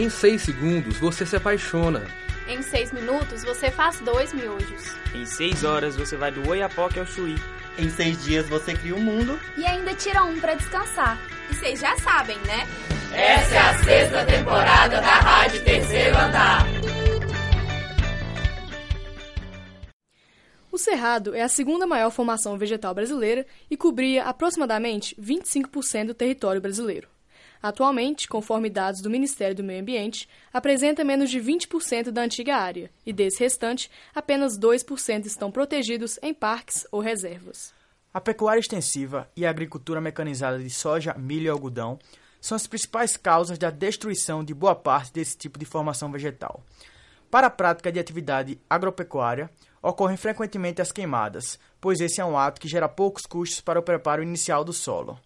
Em 6 segundos você se apaixona. Em 6 minutos você faz dois miojos. Em 6 horas você vai do Oiapoque ao Chuí. Em seis dias você cria um mundo. E ainda tira um para descansar. E vocês já sabem, né? Essa é a sexta temporada da Rádio Terceiro Andar. O Cerrado é a segunda maior formação vegetal brasileira e cobria aproximadamente 25% do território brasileiro. Atualmente, conforme dados do Ministério do Meio Ambiente, apresenta menos de 20% da antiga área, e desse restante, apenas 2% estão protegidos em parques ou reservas. A pecuária extensiva e a agricultura mecanizada de soja, milho e algodão são as principais causas da destruição de boa parte desse tipo de formação vegetal. Para a prática de atividade agropecuária, ocorrem frequentemente as queimadas, pois esse é um ato que gera poucos custos para o preparo inicial do solo.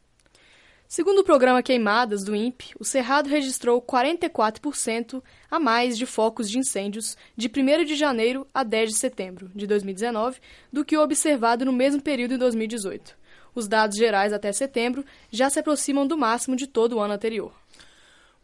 Segundo o programa Queimadas do INPE, o Cerrado registrou 44% a mais de focos de incêndios de 1 de janeiro a 10 de setembro de 2019 do que o observado no mesmo período em 2018. Os dados gerais até setembro já se aproximam do máximo de todo o ano anterior.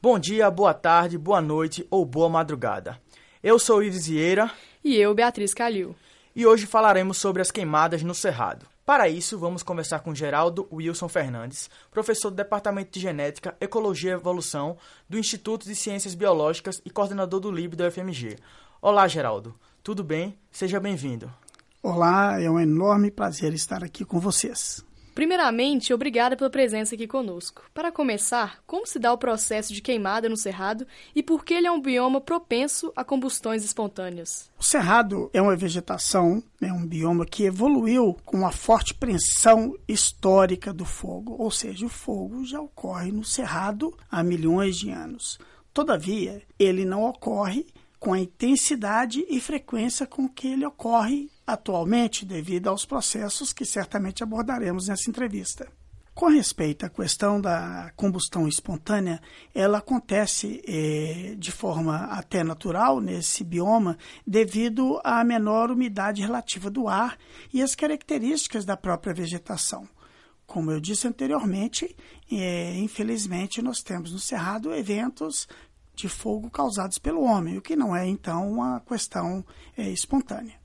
Bom dia, boa tarde, boa noite ou boa madrugada. Eu sou Ives Vieira. E eu, Beatriz Calil. E hoje falaremos sobre as queimadas no Cerrado. Para isso, vamos conversar com Geraldo Wilson Fernandes, professor do Departamento de Genética, Ecologia e Evolução do Instituto de Ciências Biológicas e coordenador do LIB do FMG. Olá, Geraldo. Tudo bem? Seja bem-vindo. Olá, é um enorme prazer estar aqui com vocês. Primeiramente, obrigada pela presença aqui conosco. Para começar, como se dá o processo de queimada no cerrado e por que ele é um bioma propenso a combustões espontâneas? O cerrado é uma vegetação, é né, um bioma que evoluiu com uma forte pressão histórica do fogo, ou seja, o fogo já ocorre no cerrado há milhões de anos. Todavia, ele não ocorre com a intensidade e frequência com que ele ocorre atualmente devido aos processos que certamente abordaremos nessa entrevista. Com respeito à questão da combustão espontânea, ela acontece eh, de forma até natural nesse bioma devido à menor umidade relativa do ar e às características da própria vegetação. Como eu disse anteriormente, eh, infelizmente nós temos no Cerrado eventos de fogo causados pelo homem, o que não é então uma questão eh, espontânea.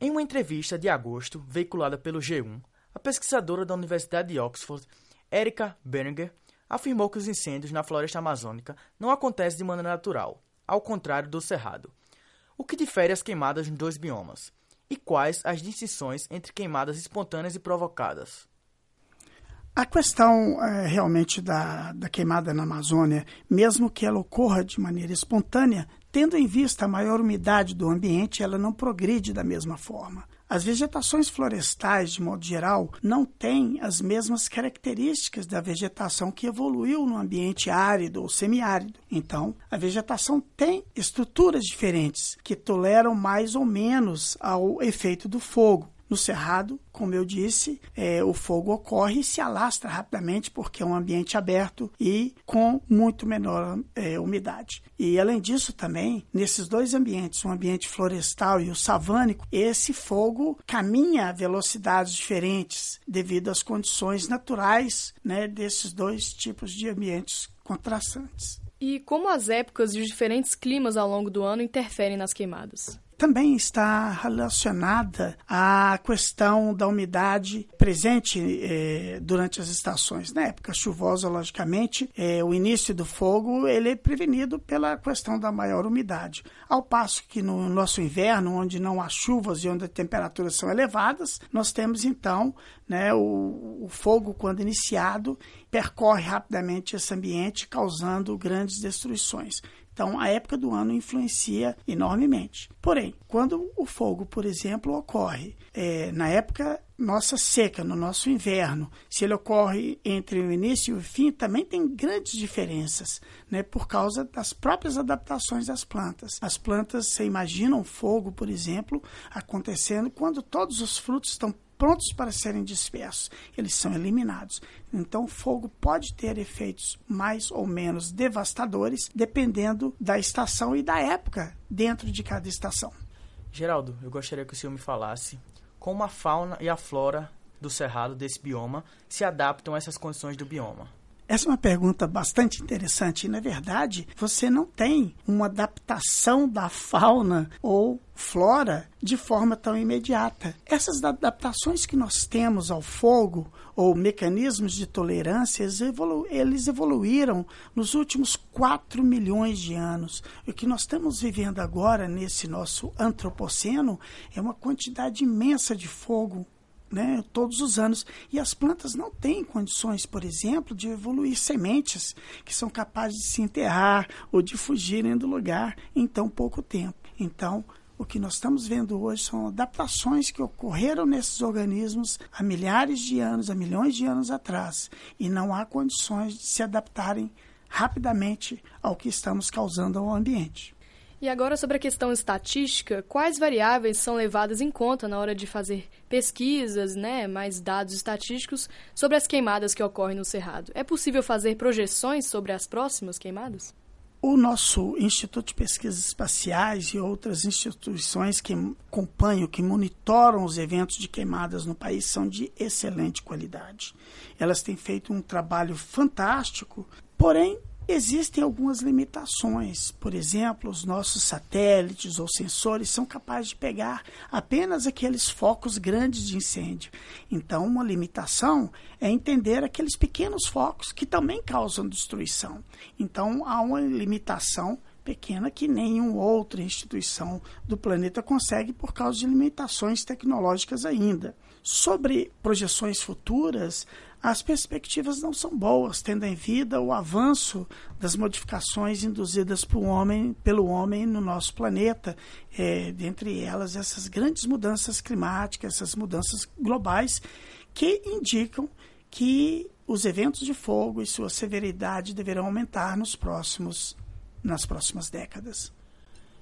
Em uma entrevista de agosto, veiculada pelo G1, a pesquisadora da Universidade de Oxford, Erika Berger, afirmou que os incêndios na floresta amazônica não acontecem de maneira natural, ao contrário do cerrado. O que difere as queimadas nos dois biomas? E quais as distinções entre queimadas espontâneas e provocadas? A questão é, realmente da, da queimada na Amazônia, mesmo que ela ocorra de maneira espontânea, Tendo em vista a maior umidade do ambiente, ela não progride da mesma forma. As vegetações florestais, de modo geral, não têm as mesmas características da vegetação que evoluiu no ambiente árido ou semiárido. Então, a vegetação tem estruturas diferentes que toleram mais ou menos ao efeito do fogo. No cerrado, como eu disse, é, o fogo ocorre e se alastra rapidamente porque é um ambiente aberto e com muito menor é, umidade. E além disso também, nesses dois ambientes, o ambiente florestal e o savânico, esse fogo caminha a velocidades diferentes devido às condições naturais né, desses dois tipos de ambientes contrastantes. E como as épocas e os diferentes climas ao longo do ano interferem nas queimadas? Também está relacionada à questão da umidade presente eh, durante as estações. Na época chuvosa, logicamente, eh, o início do fogo ele é prevenido pela questão da maior umidade. Ao passo que no nosso inverno, onde não há chuvas e onde as temperaturas são elevadas, nós temos então né, o, o fogo, quando iniciado, percorre rapidamente esse ambiente, causando grandes destruições. Então, a época do ano influencia enormemente. Porém, quando o fogo, por exemplo, ocorre é, na época nossa seca, no nosso inverno, se ele ocorre entre o início e o fim, também tem grandes diferenças, né, por causa das próprias adaptações das plantas. As plantas, você imagina fogo, por exemplo, acontecendo quando todos os frutos estão prontos para serem dispersos, eles são eliminados. Então, o fogo pode ter efeitos mais ou menos devastadores, dependendo da estação e da época dentro de cada estação. Geraldo, eu gostaria que o senhor me falasse como a fauna e a flora do cerrado desse bioma se adaptam a essas condições do bioma. Essa é uma pergunta bastante interessante. E, na verdade, você não tem uma adaptação da fauna ou flora de forma tão imediata. Essas adaptações que nós temos ao fogo ou mecanismos de tolerância, evolu eles evoluíram nos últimos 4 milhões de anos. O que nós estamos vivendo agora nesse nosso antropoceno é uma quantidade imensa de fogo né, todos os anos. E as plantas não têm condições, por exemplo, de evoluir sementes que são capazes de se enterrar ou de fugirem do lugar em tão pouco tempo. Então, o que nós estamos vendo hoje são adaptações que ocorreram nesses organismos há milhares de anos, há milhões de anos atrás, e não há condições de se adaptarem rapidamente ao que estamos causando ao ambiente. E agora sobre a questão estatística, quais variáveis são levadas em conta na hora de fazer pesquisas, né, mais dados estatísticos sobre as queimadas que ocorrem no Cerrado? É possível fazer projeções sobre as próximas queimadas? O nosso Instituto de Pesquisas Espaciais e outras instituições que acompanham, que monitoram os eventos de queimadas no país são de excelente qualidade. Elas têm feito um trabalho fantástico, porém Existem algumas limitações. Por exemplo, os nossos satélites ou sensores são capazes de pegar apenas aqueles focos grandes de incêndio. Então, uma limitação é entender aqueles pequenos focos que também causam destruição. Então, há uma limitação pequena que nenhuma outra instituição do planeta consegue por causa de limitações tecnológicas ainda. Sobre projeções futuras, as perspectivas não são boas, tendo em vida o avanço das modificações induzidas pelo homem, pelo homem no nosso planeta, é, dentre elas essas grandes mudanças climáticas, essas mudanças globais, que indicam que os eventos de fogo e sua severidade deverão aumentar nos próximos, nas próximas décadas.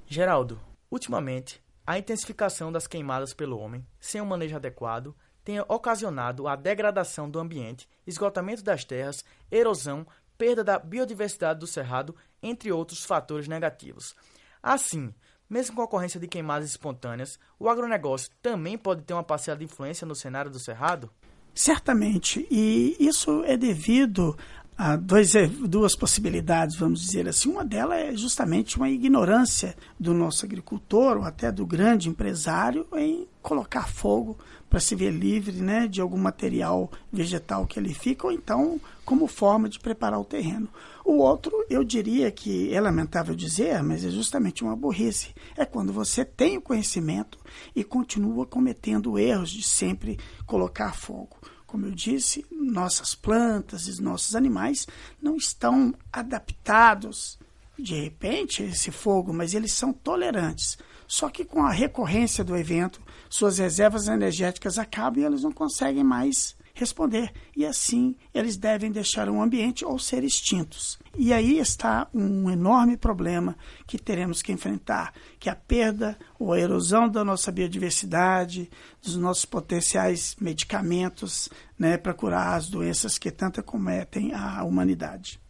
Geraldo, ultimamente, a intensificação das queimadas pelo homem, sem um manejo adequado, tenha ocasionado a degradação do ambiente, esgotamento das terras, erosão, perda da biodiversidade do cerrado, entre outros fatores negativos. Assim, mesmo com a ocorrência de queimadas espontâneas, o agronegócio também pode ter uma parcela de influência no cenário do cerrado? Certamente, e isso é devido a dois, é, duas possibilidades, vamos dizer assim. Uma delas é justamente uma ignorância do nosso agricultor ou até do grande empresário em colocar fogo para se ver livre né, de algum material vegetal que ele fica, ou então como forma de preparar o terreno. O outro, eu diria que é lamentável dizer, mas é justamente uma burrice. É quando você tem o conhecimento e continua cometendo erros de sempre colocar fogo. Como eu disse, nossas plantas e nossos animais não estão adaptados de repente a esse fogo, mas eles são tolerantes. Só que com a recorrência do evento, suas reservas energéticas acabam e eles não conseguem mais responder. E assim eles devem deixar o ambiente ou ser extintos. E aí está um enorme problema que teremos que enfrentar, que é a perda ou a erosão da nossa biodiversidade, dos nossos potenciais medicamentos né, para curar as doenças que tanto cometem a humanidade.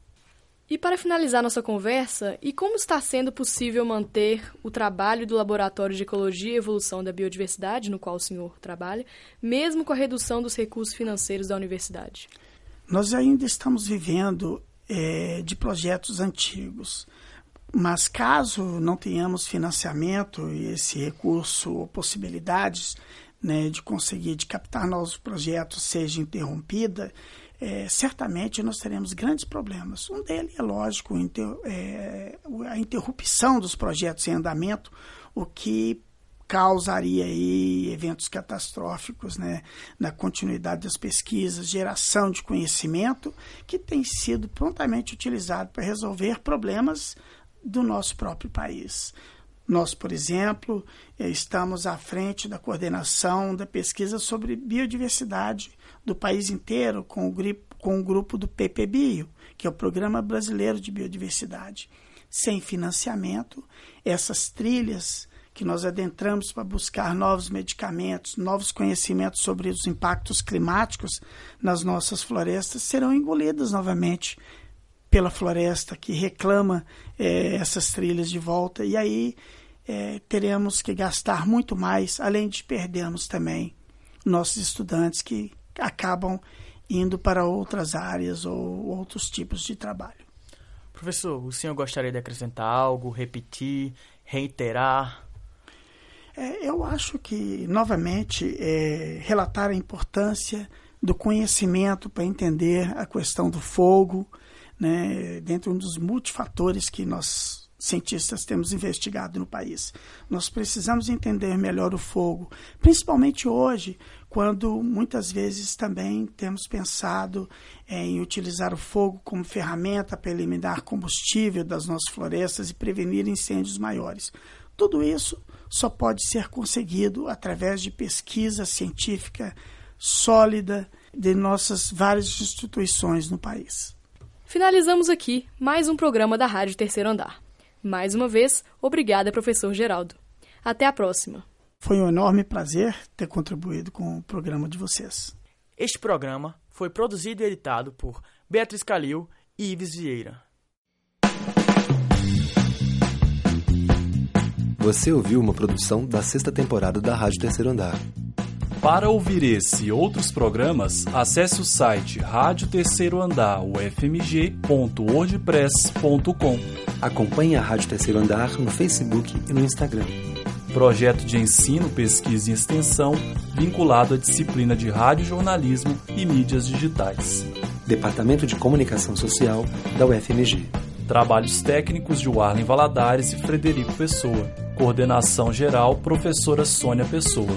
E para finalizar nossa conversa, e como está sendo possível manter o trabalho do Laboratório de Ecologia e Evolução da Biodiversidade, no qual o senhor trabalha, mesmo com a redução dos recursos financeiros da universidade? Nós ainda estamos vivendo é, de projetos antigos. Mas caso não tenhamos financiamento e esse recurso ou possibilidades né, de conseguir de captar novos projetos seja interrompida, é, certamente nós teremos grandes problemas. Um deles é lógico, inter, é, a interrupção dos projetos em andamento, o que causaria aí eventos catastróficos né, na continuidade das pesquisas, geração de conhecimento que tem sido prontamente utilizado para resolver problemas do nosso próprio país. Nós, por exemplo, estamos à frente da coordenação da pesquisa sobre biodiversidade do país inteiro com o, com o grupo do PPBio, que é o Programa Brasileiro de Biodiversidade. Sem financiamento, essas trilhas que nós adentramos para buscar novos medicamentos, novos conhecimentos sobre os impactos climáticos nas nossas florestas serão engolidas novamente pela floresta que reclama é, essas trilhas de volta e aí é, teremos que gastar muito mais, além de perdermos também nossos estudantes que acabam indo para outras áreas ou outros tipos de trabalho. Professor, o senhor gostaria de acrescentar algo, repetir, reiterar? É, eu acho que, novamente, é, relatar a importância do conhecimento para entender a questão do fogo, né, dentro de um dos multifatores que nós cientistas temos investigado no país. Nós precisamos entender melhor o fogo, principalmente hoje, quando muitas vezes também temos pensado em utilizar o fogo como ferramenta para eliminar combustível das nossas florestas e prevenir incêndios maiores. Tudo isso só pode ser conseguido através de pesquisa científica sólida de nossas várias instituições no país. Finalizamos aqui mais um programa da Rádio Terceiro Andar. Mais uma vez, obrigada, professor Geraldo. Até a próxima. Foi um enorme prazer ter contribuído com o programa de vocês. Este programa foi produzido e editado por Beatriz Calil e Ives Vieira. Você ouviu uma produção da sexta temporada da Rádio Terceiro Andar. Para ouvir esse e outros programas, acesse o site Rádio Terceiro Andar, ufmg.wordpress.com. Acompanhe a Rádio Terceiro Andar no Facebook e no Instagram. Projeto de ensino, pesquisa e extensão vinculado à disciplina de rádio jornalismo e mídias digitais. Departamento de Comunicação Social da UFMG. Trabalhos técnicos de Warlen Valadares e Frederico Pessoa. Coordenação geral, professora Sônia Pessoa.